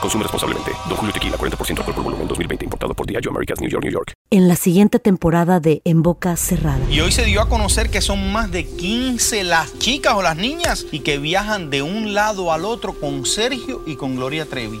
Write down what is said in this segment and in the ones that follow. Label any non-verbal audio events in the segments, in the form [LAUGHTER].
Consume responsablemente. Don Julio Tequila, 40% alcohol por volumen, 2020. Importado por Diageo Americas, New York, New York. En la siguiente temporada de En Boca Cerrada. Y hoy se dio a conocer que son más de 15 las chicas o las niñas y que viajan de un lado al otro con Sergio y con Gloria Trevi.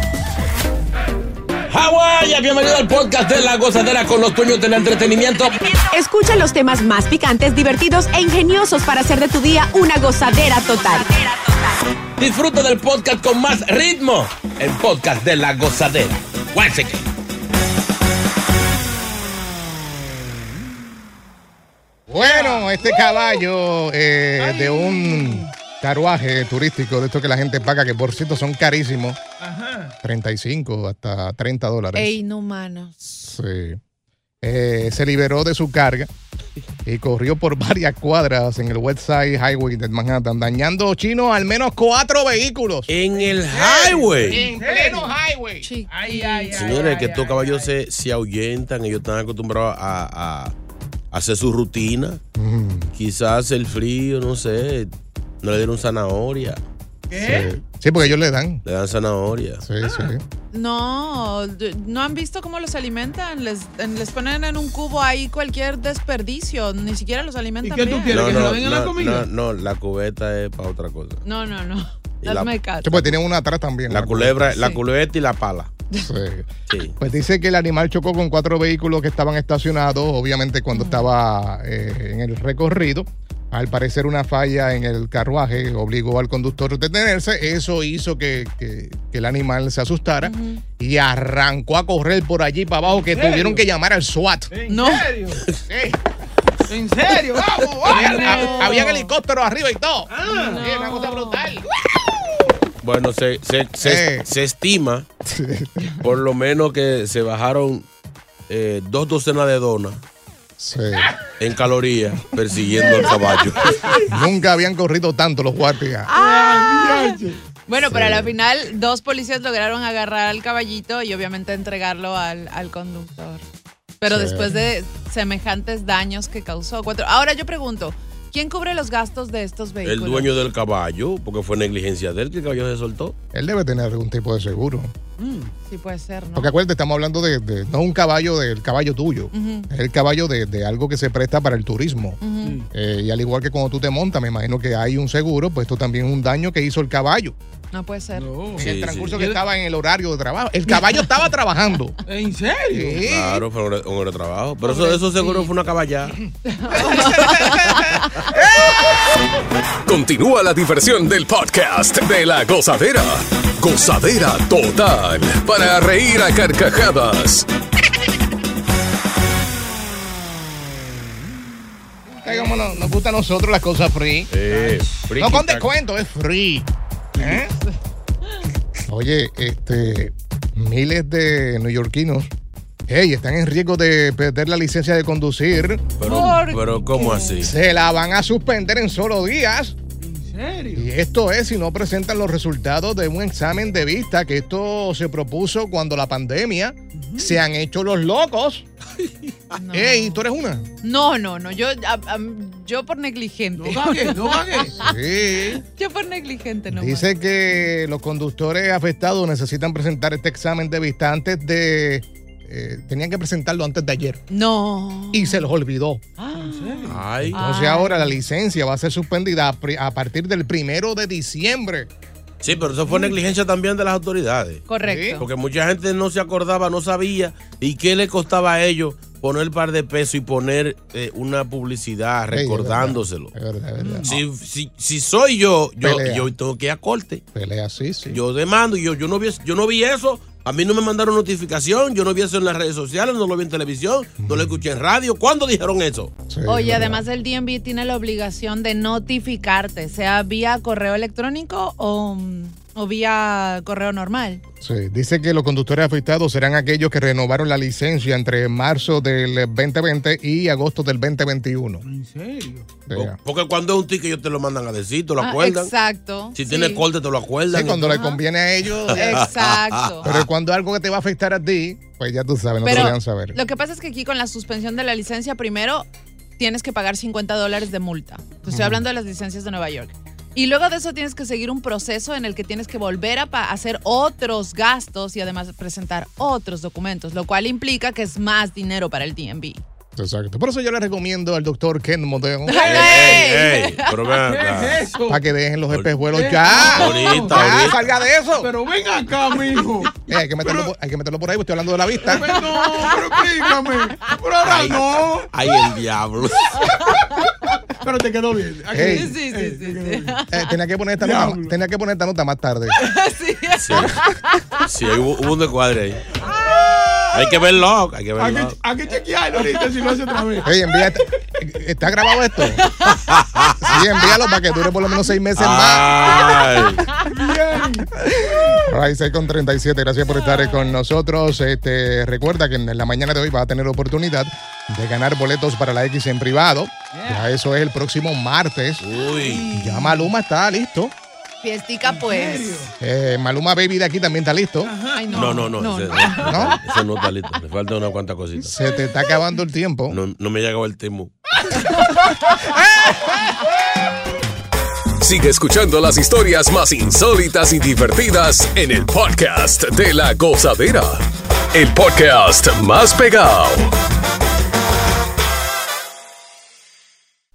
Hawái, bienvenido al podcast de La Gozadera con los dueños del entretenimiento. Escucha los temas más picantes, divertidos e ingeniosos para hacer de tu día una gozadera total. Disfruta del podcast con más ritmo. El podcast de La Gozadera. Bueno, este caballo eh, de un carruaje turístico, de estos que la gente paga, que por cierto son carísimos, 35 hasta 30 dólares. E inhumanos. Sí. Eh, se liberó de su carga y corrió por [LAUGHS] varias cuadras en el West Side Highway de Manhattan, dañando chinos al menos cuatro vehículos. En el highway. En pleno highway. Ay, ay, Señores, que estos caballos se, se ahuyentan, ellos están acostumbrados a, a hacer su rutina. Quizás el frío, no sé, no le dieron zanahoria. Sí. Sí, porque ellos le dan. Le dan zanahoria. Sí, sí. No, d- no han visto cómo los alimentan. Les, les ponen en un cubo ahí cualquier desperdicio. Ni siquiera los alimentan bien. No, no, no, No, no, la cubeta es para otra cosa. No, no, no. Y la- caso. Sí, pues tienen una atrás también. La culebra, la Sí. culebeta y la pala. Sí. Sí. Pues dice que el animal chocó con cuatro vehículos que estaban estacionados, obviamente cuando estaba eh, en el recorrido. Al parecer una falla en el carruaje obligó al conductor a detenerse. Eso hizo que, que- que el animal se asustara y arrancó a correr por allí para abajo que ¿En serio? tuvieron que llamar al SWAT. No. serio? ¿En serio? ¡Vamos, Había, vamos! ha- había helicóptero arriba y todo. Ah. Sí, una cosa brutal. Bueno, se, se, se, Eh. se estima por lo menos que se bajaron eh, dos docenas de donas Sí. en calorías persiguiendo al caballo. [LAUGHS] Nunca habían corrido tanto los guardias. Ah. Bueno, pero a la final dos policías lograron agarrar al caballito y obviamente entregarlo al, al conductor. Pero Sí. después de semejantes daños que causó. Cuatro. Ahora yo pregunto, ¿quién cubre los gastos de estos El vehículos? dueño del caballo, porque fue negligencia de él que el caballo se soltó. Él debe tener algún tipo de seguro. Sí puede ser, ¿no? Porque acuérdate, estamos hablando de, de- no un caballo del caballo tuyo, es el caballo de, de algo que se presta para el turismo. Ujú. Eh, y al igual que cuando tú te montas, me imagino que hay un seguro, pues esto también es un daño que hizo el caballo. No puede ser. En el transcurso sí. que estaba en el horario de trabajo. El caballo estaba trabajando. [LAUGHS] ¿En serio? Sí. Claro, fue un hora- un hora de trabajo. Pero eso, eso seguro fue una caballada. [LAUGHS] [LAUGHS] Continúa la diversión del podcast de la gozadera. Gozadera total. Para reír a carcajadas. Como nos, nos gusta a nosotros las cosas free. Eh, friki no con descuento, es free. ¿Eh? Oye, este, miles de neoyorquinos hey, están en riesgo de perder la licencia de conducir. Pero, ¿Por pero ¿cómo así? Se la van a suspender en solo días. Serio? Y esto es si no presentan los resultados de un examen de vista, que esto se propuso cuando la pandemia se han hecho los locos. Ey, ¿tú eres una? No, no, no. Yo, a- a- yo por negligente. No cagué, no cagué. [LAUGHS] Sí. Yo por negligente, no. Dice que los conductores afectados necesitan presentar este examen de vista antes de... eh, tenían que presentarlo antes de ayer. No. Y se los olvidó. Ay. Entonces ahora la licencia va a ser suspendida a partir del primero de diciembre. Sí, pero eso fue negligencia también de las autoridades. Correcto. Porque mucha gente no se acordaba, no sabía. ¿Y qué le costaba a ellos poner un par de pesos y poner eh, una publicidad recordándoselo? Es verdad, es verdad. Si, si, si soy yo, yo, Pelea. yo tengo que ir a corte. Pelea, sí, sí. Yo demando y yo, yo, no vi, yo no vi eso. A mí no me mandaron notificación, yo no vi eso en las redes sociales, no lo vi en televisión, no lo escuché en radio. ¿Cuándo dijeron eso? Oye, además el DMV tiene la obligación de notificarte, sea vía correo electrónico o, o vía correo normal. Sí, dice que los conductores afectados serán aquellos que renovaron la licencia entre marzo del 2020 y agosto del 2021. ¿En serio? Porque cuando es un ticket ellos te lo mandan a decir, te lo Ah, acuerdan. exacto. Si sí. tiene corte te lo acuerdan. Sí, cuando le conviene a ellos. [LAUGHS] Exacto. Pero cuando algo que te va a afectar a ti, pues ya tú sabes, no te Pero lo dejan saber. lo que pasa es que aquí con la suspensión de la licencia, primero tienes que pagar 50 dólares de multa. Te estoy hablando de las licencias de Nueva York. Y luego de eso tienes que seguir un proceso en el que tienes que volver a hacer otros gastos y además presentar otros documentos, lo cual implica que es más dinero para el DMV. Exacto. Por eso yo le recomiendo al doctor Ken Modeo. Ey, ey, pero. ¿Qué es eso? Para que dejen los espejuelos ya. Ahorita, Ya, ahorita. salga de eso. Pero ven acá, mijo. Eh, hay, que meterlo por, hay que meterlo por ahí, porque estoy hablando de la vista. Pero no, pero explícame. Pero ahora Ay, no. ay, el diablo. Pero te quedó bien. Aquí- Ey. Sí, sí, Ey, sí, sí. Eh, tenía, que poner esta nota, tenía que poner esta nota más tarde. Sí. [LAUGHS] Sí, sí hubo, hubo un descuadre ahí. Hay que verlo, hay que Hay verlo. que, hay que chequearlo ahorita si lo hace otra vez. Ey, envía esta- ¿Está grabado esto? Sí, envíalo para que dure por lo menos seis meses más. Ay. Bien. Right, 6 con 37, gracias por estar con nosotros. Este, recuerda que en la mañana de hoy vas a tener oportunidad de ganar boletos para la X en privado. Ya eso es el próximo martes. Uy. Ya Maluma está listo. Fiestica, pues. Eh, Maluma Baby de aquí también está listo. Ay, No, no, no. no, ese, no. ¿No? ese no está listo. Le falta una cuanta cosita. Se te está acabando el tiempo. No, no me ha llegado el timo. Sigue escuchando las historias más insólitas y divertidas en el podcast de la gozadera. El podcast más pegado.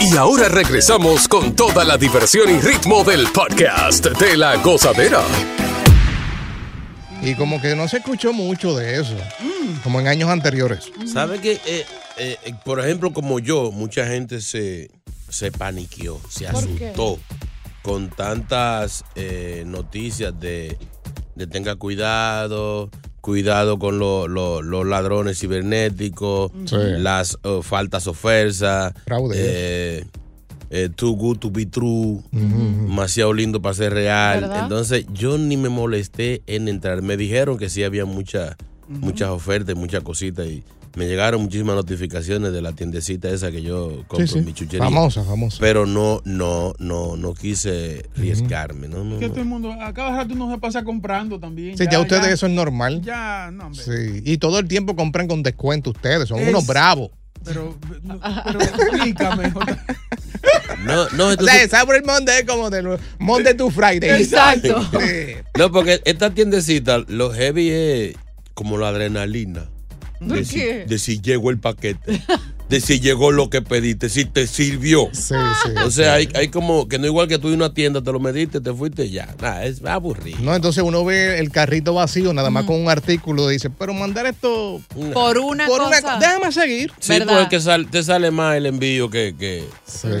Y ahora regresamos con toda la diversión y ritmo del podcast de la gozadera. Y como que no se escuchó mucho de eso, como en años anteriores. ¿Sabe que, eh, eh, por ejemplo, como yo, mucha gente se, se paniqueó, se asustó con tantas eh, noticias de, de tenga cuidado, cuidado con lo- lo- los ladrones cibernéticos, Sí. las eh, faltas o fuerzas, Fraude. eh, eh, too good to be true, demasiado lindo para ser real. ¿Verdad? Entonces yo ni me molesté en entrar. Me dijeron que sí había mucha, muchas ofertas, muchas cositas y me llegaron muchísimas notificaciones de la tiendecita esa que yo compro Sí, mi chuchería. Famosa, famosa. Pero no, no, no, no quise arriesgarme. No, no, Que no. todo el mundo, a cada rato uno se pasa comprando también. Sí, ya, ustedes eso es normal. Ya, no, hombre. Sí, y todo el tiempo compran con descuento ustedes, son Es- unos bravos. Pero, [LAUGHS] pero explícame. No, no, O entonces- sea, Cyber Monday es como del Monday to Friday. Exacto. Sí. [LAUGHS] No, porque esta tiendecita, lo heavy es como la adrenalina. ¿Por De si, qué? de si llegó el paquete. De si llegó lo que pediste, si te sirvió. Sí, sí. O sea, hay, hay como que no igual que tú en una tienda, te lo mediste, te fuiste ya. Nada, es aburrido. No, entonces uno ve el carrito vacío, nada más con un artículo, dice, pero mandar esto Por una por una cosa. co- déjame seguir. Sí, ¿Verdad? porque sal- te sale más el envío que, que,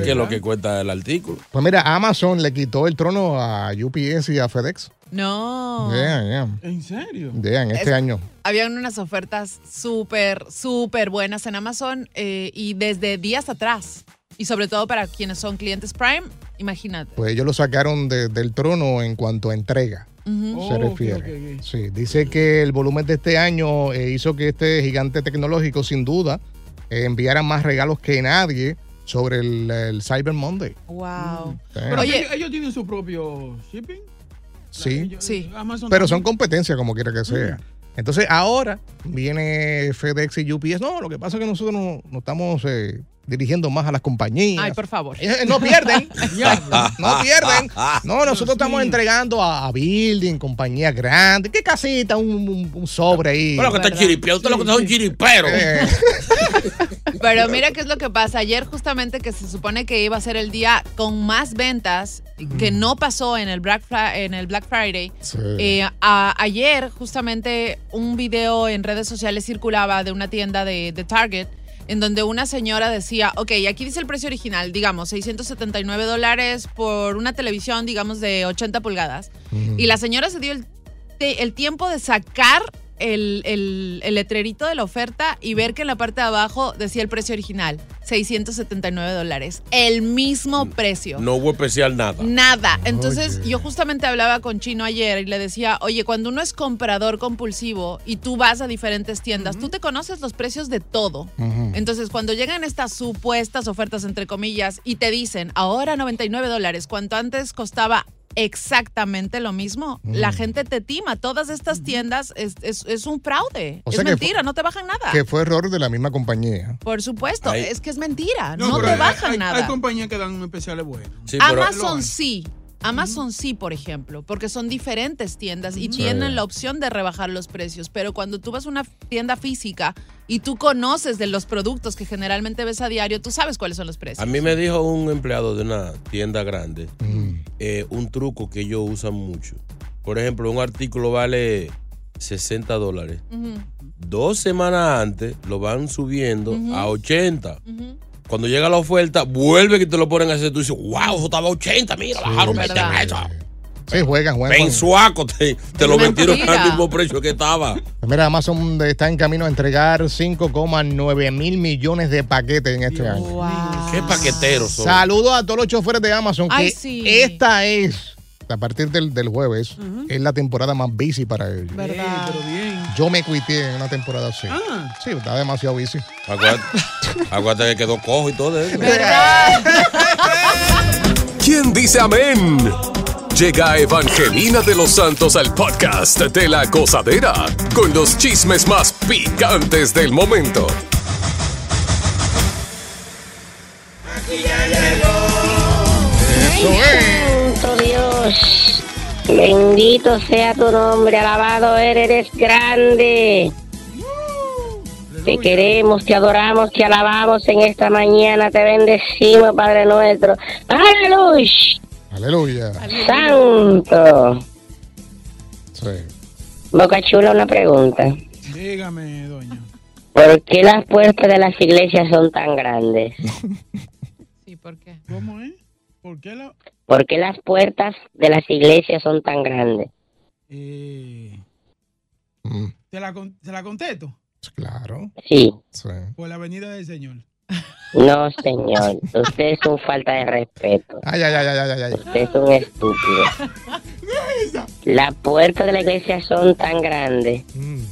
que lo que cuesta el artículo. Pues mira, Amazon le quitó el trono a UPS y a FedEx. No. Yeah, yeah. ¿En serio? Yeah, en este Es- año. Habían unas ofertas súper, súper buenas en Amazon eh, y desde días atrás. Y sobre todo para quienes son clientes Prime, imagínate. Pues ellos lo sacaron de- del trono en cuanto a entrega. Se Oh, refiere. Sí, dice que el volumen de este año eh, hizo que este gigante tecnológico, sin duda, eh, enviara más regalos que nadie sobre el, el Cyber Monday. Wow. Pero Oye- ellos, ellos tienen su propio shipping. Sí, Ellos- Sí. Amazon pero son competencias como quiera que sea. Entonces ahora viene FedEx y UPS. No, lo que pasa es que nosotros no- nos estamos eh, dirigiendo más a las compañías. Ay, por favor. Eh, No pierden. [LAUGHS] no pierden. No, nosotros Dios estamos mío. entregando a, a building, compañías grandes. ¿Qué casita? Un, un- un sobre ahí. Bueno, que está ¿Verdad? chiripeado, usted lo que son chiriperos. Eh, [LAUGHS] Pero mira qué es lo que pasa. Ayer justamente que se supone que iba a ser el día con más ventas que no pasó en el Black, Fri- en el Black Friday. Sí. Eh, a- ayer justamente un video en redes sociales circulaba de una tienda de, de Target en donde una señora decía, ok, aquí dice el precio original, digamos, 679 dólares por una televisión, digamos, de 80 pulgadas. Y la señora se dio el, el tiempo de sacar el, el- el letrerito de la oferta y ver que en la parte de abajo decía el precio original, 679 dólares. El mismo precio. No hubo especial nada. Nada. Entonces, Oye. yo justamente hablaba con Chino ayer y le decía, oye, cuando uno es comprador compulsivo y tú vas a diferentes tiendas, tú te conoces los precios de todo. Entonces, cuando llegan estas supuestas ofertas, entre comillas, y te dicen, ahora 99 dólares, cuanto antes costaba exactamente lo mismo, la gente te tima. Todas estas tiendas es, es- es un fraude. O es sea mentira, no te bajan nada. que fue error de la misma compañía. Por supuesto, Ay. es que es mentira. No, te hay- bajan hay, nada. Hay compañías que dan especiales buenos. Sí, pero- Amazon sí. Amazon sí, por ejemplo, porque son diferentes tiendas y tienen la opción de rebajar los precios, pero cuando tú vas a una tienda física y tú conoces de los productos que generalmente ves a diario, tú sabes cuáles son los precios. A mí me dijo un empleado de una tienda grande eh, un truco que ellos usan mucho. Por ejemplo, un artículo vale 60 dólares. Dos semanas antes lo van subiendo a 80. ujú. Cuando llega la oferta, vuelve que te lo ponen a hacer. Tú dices, wow, eso estaba a 80, mira, bajaron 20 ¿verdad? pesos. Sí, juegan, juegan. Pensuaco, te, te lo Mentira. metieron al mismo precio que estaba. Mira, Amazon está en camino a entregar 5,9 mil millones de paquetes en este año. Wow. Qué paqueteros son. Saludos a todos los choferes de Amazon, que Ay, sí. esta es, a partir del, del jueves, es la temporada más busy para ellos. ¿Verdad? Pero bien. Yo me cuité en una temporada así. Ah. Sí, está demasiado busy. Acuérdate, acuérdate que quedó cojo y todo eso. ¿Verdad? [LAUGHS] ¿Quién dice amén? Llega Evangelina de los Santos al podcast de la gozadera con los chismes más picantes del momento. Eso es. Dios, bendito sea tu nombre, alabado eres grande. Te queremos, te adoramos, te alabamos en esta mañana, te bendecimos, Padre nuestro. Aleluya, Aleluya. Santo. Sí. Boca Chula, una pregunta. Dígame, doña. ¿Por qué las puertas de las iglesias son tan grandes? [LAUGHS] Sí, ¿por qué? ¿Cómo es? ¿Por qué la.? ¿Por qué las puertas de las iglesias son tan grandes? Eh, Mm, ¿te, la ¿Se la contesto? claro. Sí, Sí. Por la venida del Señor. no, señor. Usted es un falta de respeto. Ay, ay, ay, ay, ay, ay. Usted es un estúpido. Las puertas de la iglesia son tan grandes. Mm.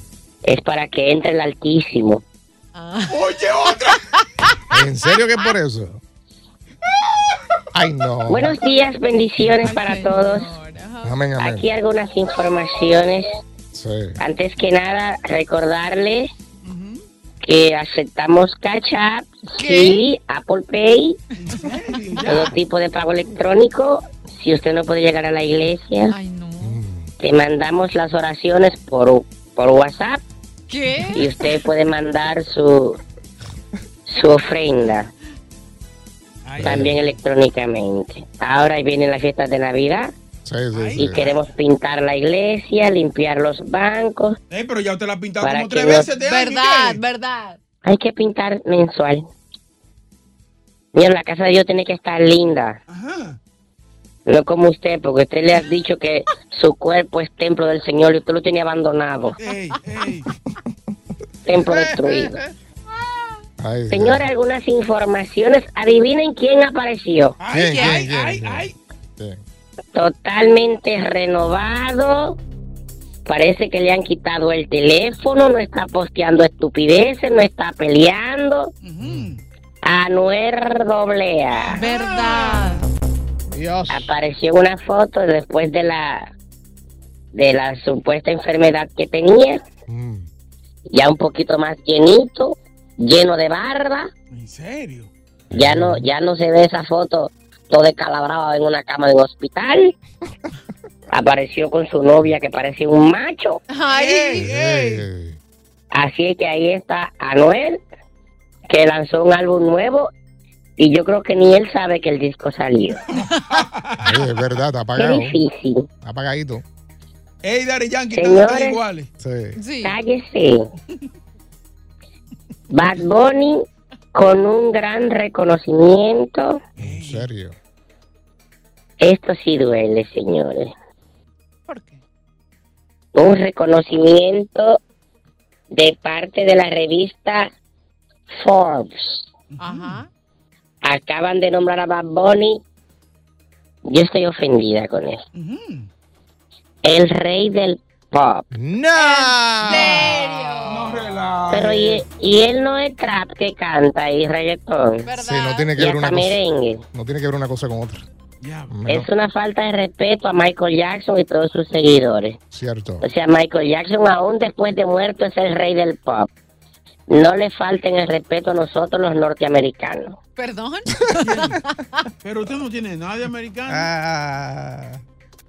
Es para que entre el Altísimo. ¡Oye, otra! ¿En serio que es por eso? Ay, no. Buenos días, bendiciones para todos. ajá. Amén, amén. Aquí algunas informaciones. Sí. Antes que nada, recordarles que aceptamos Cash App, sí, Apple Pay, [LAUGHS] todo tipo de pago electrónico. Si usted no puede llegar a la iglesia, te mandamos las oraciones por, por WhatsApp ¿Qué? y usted puede mandar su, su ofrenda también electrónicamente. Ahora vienen las fiestas de Navidad Sí, sí, y sí. queremos pintar la iglesia, limpiar los bancos. Eh, pero ya usted la ha pintado como tres veces de año. Verdad, verdad. Hay que pintar mensual. Mira, la casa de Dios tiene que estar linda. No como usted, porque usted le ha dicho que su cuerpo es templo del Señor y usted lo tenía abandonado. Templo destruido. [LAUGHS] Ay, Señora, algunas informaciones. Adivinen quién apareció. ¿Quién, quién, quién, quién? Totalmente renovado. Parece que le han quitado el teléfono, no está posteando estupideces, no está peleando. Anuel Doblea. Verdad. Dios. Apareció en una foto después de la de la supuesta enfermedad que tenía. Mm. Ya un poquito más llenito, lleno de barba. ¿En serio? Ya no, ya no se ve esa foto todo descalabrado en una cama de un hospital. [LAUGHS] Apareció con su novia que parecía un macho. Ay. Así que ahí está Anuel, que lanzó un álbum nuevo y yo creo que ni él sabe que el disco salió. [LAUGHS] Ay, es verdad, está Qué apagado. difícil. Está apagadito. Ey, Daddy Yankee, Señores. todos están iguales. Sí. Cállese. [LAUGHS] Bad Bunny con un gran reconocimiento. En serio. Esto sí duele, señores. Un reconocimiento de parte de la revista Forbes. Ajá. Acaban de nombrar a Bad Bunny. Yo estoy ofendida con eso. El rey del pop. ¡No! Pero y, y él no es trap que canta y reggaetón. Sí, no tiene que Y ver una cosa. merengue. No tiene que ver una cosa con otra. Es una falta de respeto a Michael Jackson y todos sus seguidores. Cierto. O sea, Michael Jackson aún después de muerto es el rey del pop. No le falten el respeto a nosotros los norteamericanos. Perdón. [LAUGHS] [LAUGHS] Pero usted no tiene nada de americano. Ah.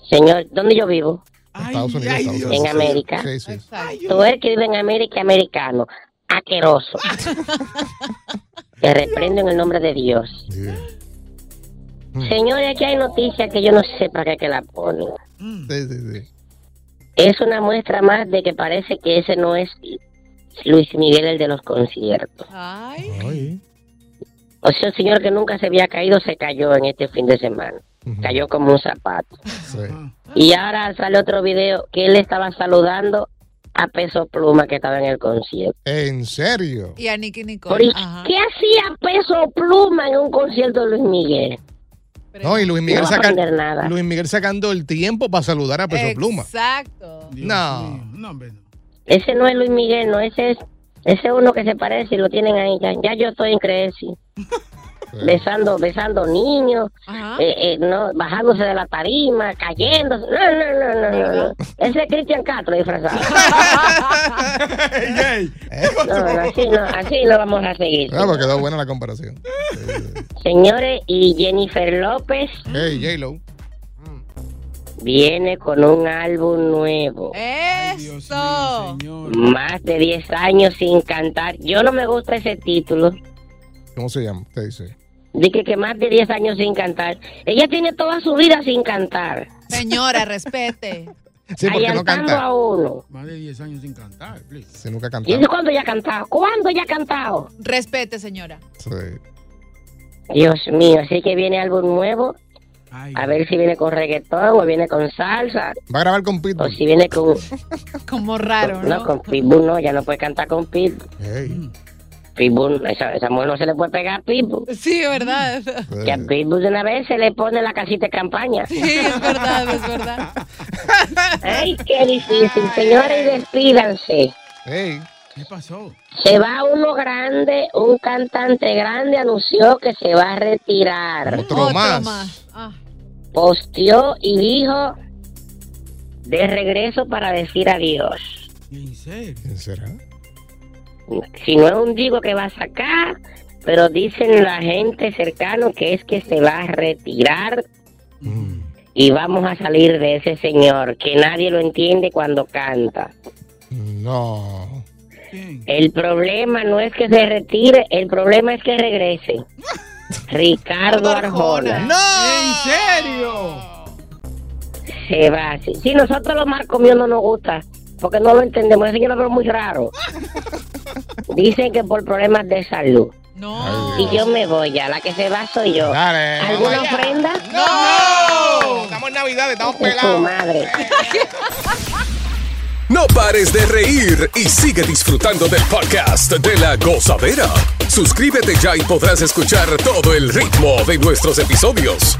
Señor, ¿dónde yo vivo? Estados Unidos, Estados Unidos. En América. Sí, sí. Tú eres que vive en América, americano. Aqueroso. [LAUGHS] Te reprendo en el nombre de Dios. Señores, aquí hay noticias que yo no sé para qué que la ponen. Sí, sí, sí. Es una muestra más de que parece que ese no es Luis Miguel el de los conciertos. Ay. O sea, el señor que nunca se había caído se cayó en este fin de semana. Cayó como un zapato. Sí. Y ahora sale otro video que él estaba saludando a Peso Pluma que estaba en el concierto. ¿En serio? Y a Nicky Nicole. ¿Qué hacía Peso Pluma en un concierto de Luis Miguel? No, y Luis Miguel, No nada. Luis Miguel sacando el tiempo para saludar a Peso Pluma. Exacto. No. Ese no es Luis Miguel, no, ese es ese uno que se parece y lo tienen ahí. Ya, ya yo estoy en Creci. [LAUGHS] Besando, besando niños, eh, eh, no, bajándose de la tarima, cayéndose. No, no, no, no, no, no. Ese es Cristian Castro disfrazado. [LAUGHS] [LAUGHS] No, no, así no, así no vamos a seguir. Ah, pues quedó buena la comparación. Señores, y Jennifer López Hey, J-Lo. viene con un álbum nuevo. Eso. Más de 10 años sin cantar. Yo no me gusta ese título. ¿Cómo se llama? Te dice. Dije que más de 10 años sin cantar. Ella tiene toda su vida sin cantar. Señora, respete. [LAUGHS] Sí, porque no Allantando canta. a uno. Más de 10 años sin cantar, please. Se nunca ha ¿Y cantado. dice cuándo ella ha cantado? ¿Cuándo ella ha cantado? Respete, señora. Sí. Dios mío, así que viene álbum nuevo. A ver si viene con reggaetón o viene con salsa. Va a grabar con O Pitbull. si viene con... [LAUGHS] Como raro, No, ¿no? con Pitbull no, ya no puede cantar con Pitbull. Hey. Pitbull, esa, esa mujer no se le puede pegar a Pitbull. Sí, verdad. Que a Pitbull de una vez se le pone la casita de campaña. Sí, es verdad, es verdad. [LAUGHS] Ay, qué difícil. Señores, despídanse. Hey. ¿Qué pasó? Se va uno grande, un cantante grande anunció que se va a retirar. Otro, más. Ah. Posteó y dijo de regreso para decir adiós. ¿En serio? ¿Quién será? Si no es un digo que va a sacar, pero dicen la gente cercano que es que se va a retirar y vamos a salir de ese señor que nadie lo entiende cuando canta. No. El problema no es que se retire, el problema es que regrese. [LAUGHS] Ricardo Arjona. ¿En serio? Se va. Si, si nosotros los marcomios no nos gusta, porque no lo entendemos, ese yo lo veo muy raro. [LAUGHS] Dicen que por problemas de salud. No. Y yo me voy ya, la que se va soy yo. Dale, ¿Alguna ofrenda? ¡No! Estamos en Navidad, estamos tu pelados. madre. [LAUGHS] No pares de reír y sigue disfrutando del podcast de la gozadera. Suscríbete ya y podrás escuchar todo el ritmo de nuestros episodios.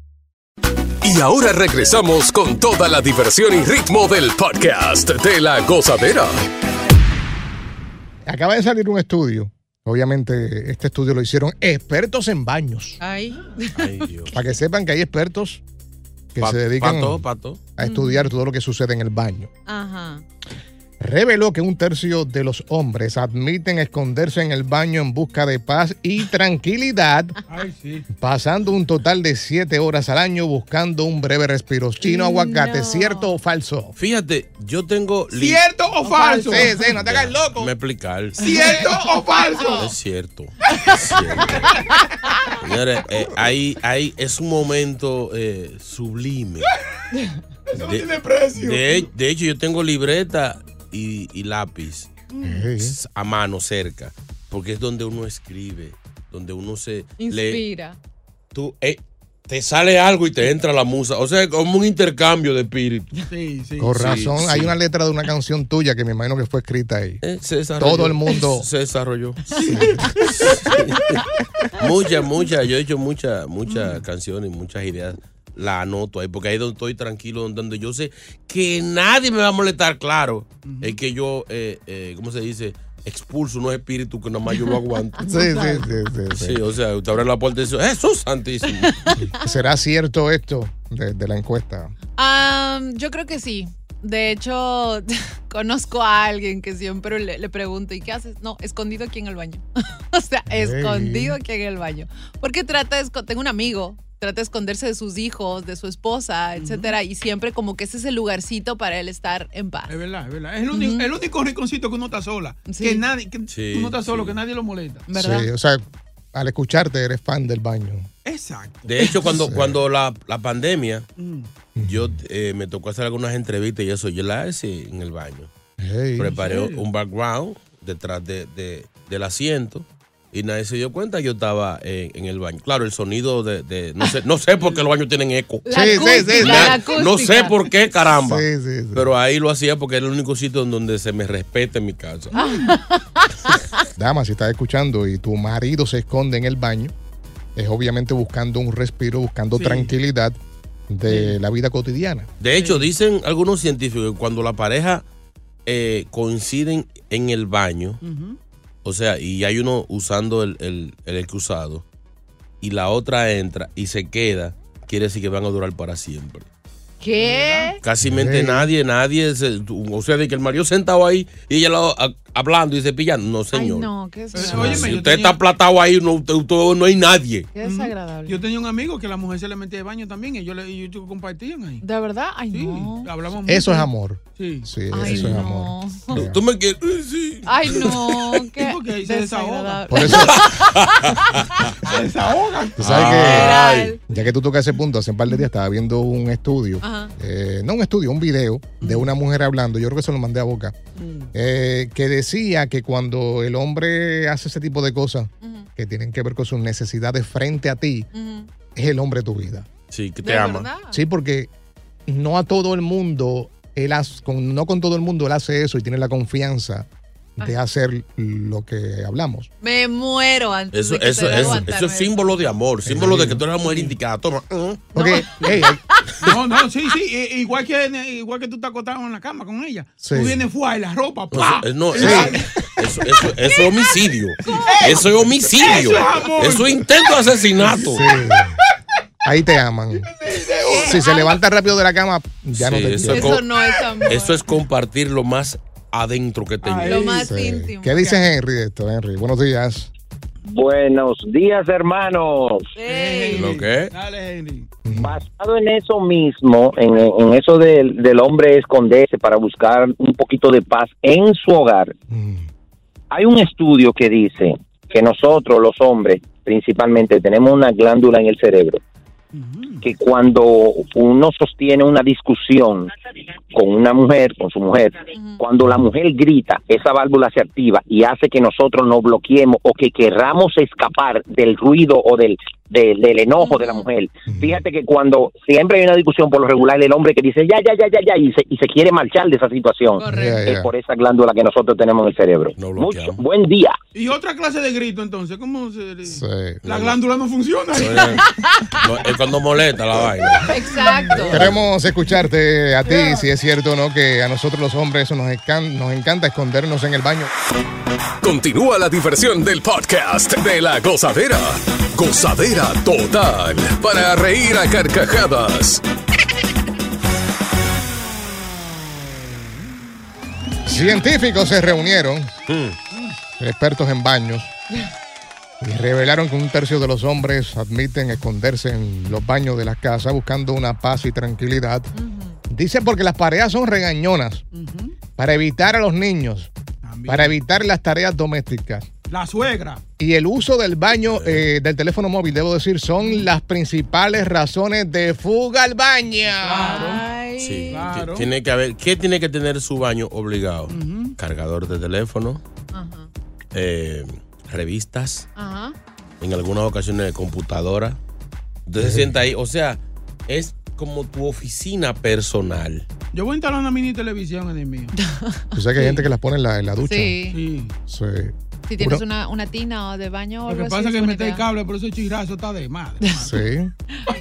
Y ahora regresamos con toda la diversión y ritmo del podcast de la gozadera. Acaba de salir un estudio. Obviamente, este estudio lo hicieron expertos en baños. Ay. Para que sepan que hay expertos que Pa- se dedican pato, pato. a estudiar todo lo que sucede en el baño. Ajá. Reveló que un tercio de los hombres admiten esconderse en el baño en busca de paz y tranquilidad, Ay, sí. pasando un total de siete horas al año buscando un breve respiro. Chino aguacate, No. ¿cierto o falso? Fíjate, yo tengo. ¿Cierto o falso? Sí, sí, no te hagas loco. Me explicar. ¿Cierto o falso? [LAUGHS] Es cierto. Es cierto. Señores, eh, hay, hay, es un momento eh, sublime. [LAUGHS] Eso no De- tiene precio. De, de hecho, yo tengo libreta y, y lápiz s- a mano cerca, porque es donde uno escribe, donde uno se lee. Inspira. Tú, eh, te sale algo y te entra la musa. O sea, como un intercambio de espíritu. Sí, sí. Con Sí, razón, hay sí. una letra de una canción tuya que me imagino que fue escrita ahí. Eh, se. Todo el mundo. [LAUGHS] se desarrolló. muchas, [LAUGHS] muchas. Yo he hecho muchas, muchas canciones, muchas ideas. La anoto ahí, porque ahí donde estoy tranquilo, donde yo sé que nadie me va a molestar, claro. Es que yo, eh, eh, ¿cómo se dice? Expulso unos espíritus que nada más yo lo aguanto. [LAUGHS] Sí, sí, sí, sí, sí. Sí, o sea, usted abre la puerta y dice, Jesús Santísimo. [LAUGHS] ¿Será cierto esto de, de la encuesta? Am, yo creo que sí. De hecho, [LAUGHS] conozco a alguien que siempre le, le pregunto, ¿y qué haces? No, escondido aquí en el baño. [LAUGHS] o sea, escondido aquí en el baño. Porque trata de tengo un amigo, trata de esconderse de sus hijos, de su esposa, etcétera, y siempre como que ese es el lugarcito para él estar en paz. Es verdad, es verdad. Es el único, el único rinconcito que uno está sola. Sí. Que nadie, que Sí, uno está solo, sí. que nadie lo molesta. ¿Verdad? Sí, o sea, al escucharte eres fan del baño. Exacto. De hecho, cuando, cuando la, la pandemia, Mm. yo eh, me tocó hacer algunas entrevistas y eso, yo la hice en el baño. Hey. Preparé un background detrás de, de- del asiento y nadie se dio cuenta que yo estaba en, en el baño. Claro, el sonido de, de- no sé, no sé por qué los baños tienen eco. La Sí, sí, acústica, sí, la no sé por qué, caramba. Sí, sí, sí. Pero ahí lo hacía porque era el único sitio en donde se me respeta en mi casa. [LAUGHS] Dama, si estás escuchando y tu marido se esconde en el baño, es obviamente buscando un respiro, buscando Sí. tranquilidad de la vida cotidiana. De hecho, dicen algunos científicos que cuando la pareja eh, coinciden en el baño, o sea, y hay uno usando el, el, el excusado y la otra entra y se queda, quiere decir que van a durar para siempre. ¿Qué? Casi mente Sí. nadie, nadie. se- o sea, de que el marido sentado ahí y ella lo- a- hablando y cepillando. No, Ay, señor. no, qué es óyeme, si yo usted tenía- está aplatado ahí, no, usted- usted- no hay nadie. Qué desagradable. Yo tenía un amigo que la mujer se le metía de baño también y yo le y ellos compartían ahí. ¿De verdad? Ay, Sí, no. hablamos mucho. Eso es amor. Sí. Sí, Ay, eso es no. amor. Tú, tú me quieres. Sí. Ay, no. Qué porque ahí se desahoga. desagradable. Por eso, [LAUGHS] Se desahogan. tú sabes Ay. que, ya que tú tocas ese punto, hace un par de días estaba viendo un estudio, Ajá. eh, no un estudio, un video de una mujer hablando, yo creo que se lo mandé a boca, eh, que decía que cuando el hombre hace ese tipo de cosas que tienen que ver con sus necesidades frente a ti, es el hombre de tu vida. Sí, que te ¿De ama. verdad? Sí, porque no a todo el mundo, él hace- con, no con todo el mundo él hace eso y tiene la confianza de hacer lo que hablamos. Me muero antes Eso, de que eso, te dé eso, aguantarme eso es símbolo de amor, símbolo de que tú eres la mujer indicada. Toma. Porque, [LAUGHS] hey, No, no, sí, sí. Igual que, igual que tú estás acostado en la cama con ella. Sí. Tú vienes fuera y la ropa. No, ¡pa! eso, no, Sí. eso, eso, eso- eso es homicidio. Eso es homicidio. Eso es amor. Eso es intento de asesinato. sí, ahí te aman. Si se levanta rápido de la cama, ya no te eso no es amor. Eso es compartir lo más adentro que tengo. Lo más Sí. íntimo. ¿Qué dice Henry de esto, Henry? Buenos días. Buenos días, hermanos. Ey. ¿Lo qué? Dale, Henry. Basado en eso mismo, en, en eso del, del hombre esconderse para buscar un poquito de paz en su hogar, Mm. hay un estudio que dice que nosotros, los hombres, principalmente, tenemos una glándula en el cerebro que cuando uno sostiene una discusión con una mujer, con su mujer, cuando la mujer grita, esa válvula se activa y hace que nosotros nos bloqueemos o que querramos escapar del ruido o del, del, del enojo de la mujer. Fíjate que cuando siempre hay una discusión por lo regular, el hombre que dice ya, ya, ya, ya, ya, y se, y se quiere marchar de esa situación, es por esa glándula que nosotros tenemos en el cerebro. No Mucho, buen día. Y otra clase de grito, entonces, ¿cómo se Sí. La glándula no funciona. No, es cuando molesta la vaina. Exacto. Queremos escucharte a ti, si es cierto o no, que a nosotros los hombres eso nos, encan- nos encanta escondernos en el baño. Continúa la diversión del podcast de la gozadera. Gozadera total. Para reír a carcajadas. Científicos se reunieron, expertos en baños, y revelaron que un tercio de los hombres admiten esconderse en los baños de las casas buscando una paz y tranquilidad. Dicen porque las parejas son regañonas, para evitar a los niños, También. para evitar las tareas domésticas. La suegra. Y el uso del baño, eh, del teléfono móvil, debo decir, son las principales razones de fuga al baño. Ay. Sí. Claro. Ti- Tiene que haber, ¿Qué tiene que tener su baño obligado? Cargador de teléfono, Ajá. eh, revistas, Ajá. en algunas ocasiones computadora. Entonces se sienta ahí. O sea, es como tu oficina personal. Yo voy a instalar una mini televisión en el mío. [LAUGHS] Tú sabes que hay gente que las pone en la, en la ducha. Sí. Sí. Sí. Si tienes Una- una, una tina o de baño o Lo algo que así, pasa es que buena meter idea. cable, por eso el chirrazo está de madre. Sí.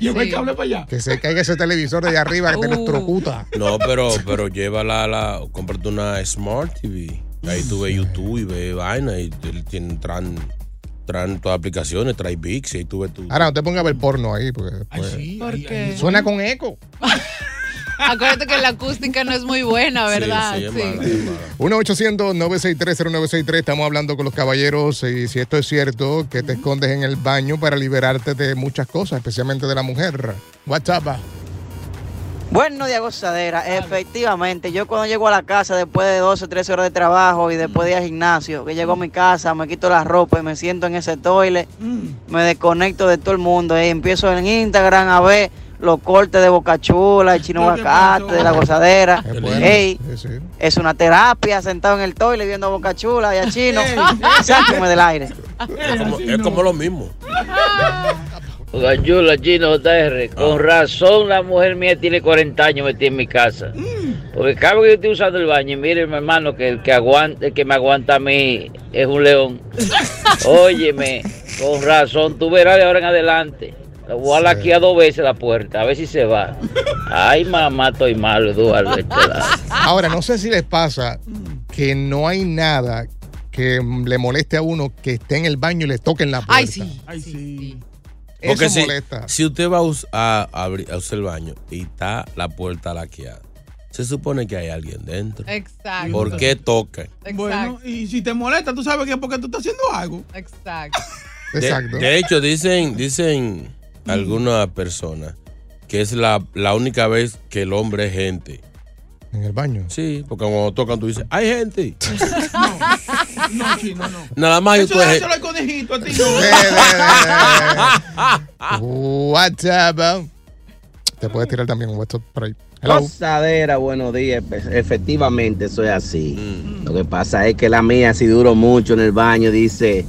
Lleva el cable para allá. Que se caiga ese televisor de allá arriba que te Uh. electrocuta. No, pero, pero llévala a la. Cómprate una Smart TV. Ahí tú ves YouTube y ves vaina y te- tienen, traen, traen todas las aplicaciones, trae VIX y ahí tú ves tu. Ahora no te pongas a ver porno ahí porque después- sí. ¿Por ahí- qué? ahí- suena con eco. [LAUGHS] Acuérdate que la acústica no es muy buena, Sí, ¿verdad? sí, es mala, es mala. 1-800-963-0963. Estamos hablando con los caballeros y si esto es cierto, que te escondes en el baño para liberarte de muchas cosas, especialmente de la mujer. WhatsApp. Bueno, de gozadera, efectivamente, yo cuando llego a la casa después de 12 o 13 horas de trabajo y después de ir al gimnasio, que llego a mi casa, me quito la ropa y me siento en ese toile, me desconecto de todo el mundo y empiezo en Instagram a ver los cortes de Boca Chula, el chino ¿Qué bacate, de la gozadera. Ey, Sí, sí. es una terapia sentado en el toile viendo a Boca Chula y a chino. Ey. [LAUGHS] Sáqueme del aire. Es como, es como lo mismo. [LAUGHS] Gachula, Chino JR, con razón la mujer mía tiene 40 años metida en mi casa. Porque cada vez que yo estoy usando el baño, y mire mi hermano, que el que, aguanta, el que me aguanta a mí es un león. [LAUGHS] Óyeme, con razón, tú verás de ahora en adelante. Le voy a laquear dos veces la puerta, a ver si se va. Ay, mamá, estoy malo, Eduardo. este. Ahora, no sé si les pasa que no hay nada que le moleste a uno que esté en el baño y le toquen la puerta. Ay, sí. Ay, sí. Porque Eso si, molesta. si usted va a, abrir- a usar el baño y está la puerta laqueada, se supone que hay alguien dentro. Exacto. ¿Por qué tocan? Bueno, y si te molesta, tú sabes que es porque tú estás haciendo algo. Exacto. De, de hecho, dicen, dicen algunas personas que es la, la única vez que el hombre es gente. ¿En el baño? Sí, porque cuando tocan tú dices, hay gente. [LAUGHS] No, chino, no. Nada más Eso tú es- dáselo al conejito, a ti [LAUGHS] no. WhatsApp. Te puedes tirar también un WhatsApp por ahí. Hello. Gozadera, buenos días. Pues, Efectivamente, eso es así. Mm. Lo que pasa es que la mía, si duró mucho en el baño, dice: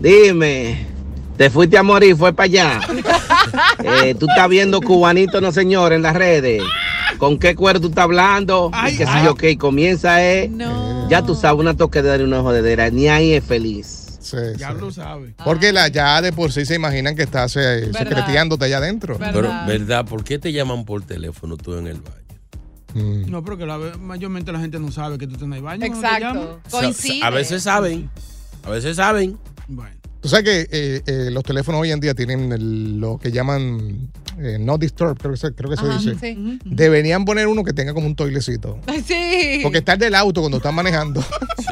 Dime, ¿te fuiste a morir? ¿Fue para allá? [LAUGHS] Eh, tú estás viendo cubanito, no señor, en las redes. ¿Con qué cuero tú estás hablando? Y que si yo, ok, comienza, eh. Ya tú sabes, una toquedera y una jodedera. Ni ahí es feliz. Sí, Ya sí. lo sabes. Porque la, ya de por sí se imaginan que estás eh, secreteándote allá adentro. Pero, ¿verdad? ¿Por qué te llaman por teléfono tú en el baño? No, pero que la, mayormente la gente no sabe que tú estás en el baño. Exacto. O sea, a veces saben. A veces saben. Tú sabes que eh, eh, los teléfonos hoy en día tienen el- lo que llaman eh, no disturb, creo que se, creo que se Ajá, dice. sí. Deberían poner uno que tenga como un toilecito. [LAUGHS] Sí. Porque está el del auto cuando estás manejando.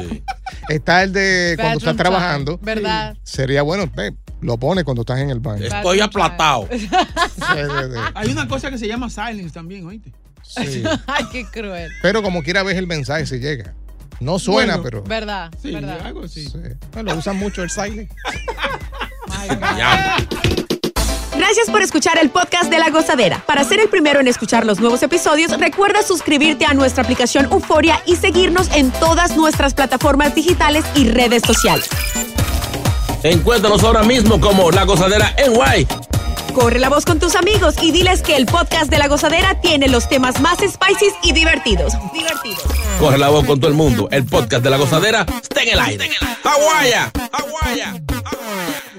[LAUGHS] está el de cuando estás trabajando. ¿Verdad? Sería bueno, ve, lo pones cuando estás en el baño. Estoy aplatado. [LAUGHS] Hay una cosa que se llama silence también, oíste. Sí. Ay, qué cruel. Pero como quiera ves el mensaje si llega. No suena, Bueno, pero. ¿Verdad? Sí, ¿verdad? algo así. Sí. Bueno, lo usan mucho el silent. [LAUGHS] Gracias por escuchar el podcast de La Gozadera. Para ser el primero en escuchar los nuevos episodios, recuerda suscribirte a nuestra aplicación Euforia y seguirnos en todas nuestras plataformas digitales y redes sociales. Encuéntranos ahora mismo como La Gozadera en Guay. Corre la voz con tus amigos y diles que el podcast de La Gozadera tiene los temas más spicy y divertidos. Divertidos. Corre la voz con todo el mundo. El podcast de La Gozadera está en el aire. ¡Aguaya!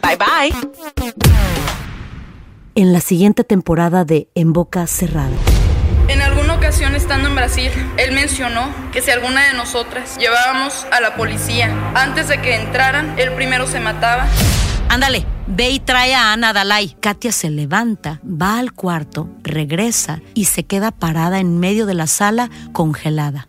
Bye bye. En la siguiente temporada de En Boca Cerrada. En alguna ocasión estando en Brasil, él mencionó que si alguna de nosotras llevábamos a la policía antes de que entraran, él primero se mataba. Ándale, ve y trae a Ana Dalai. Katia se levanta, va al cuarto, regresa y se queda parada en medio de la sala congelada.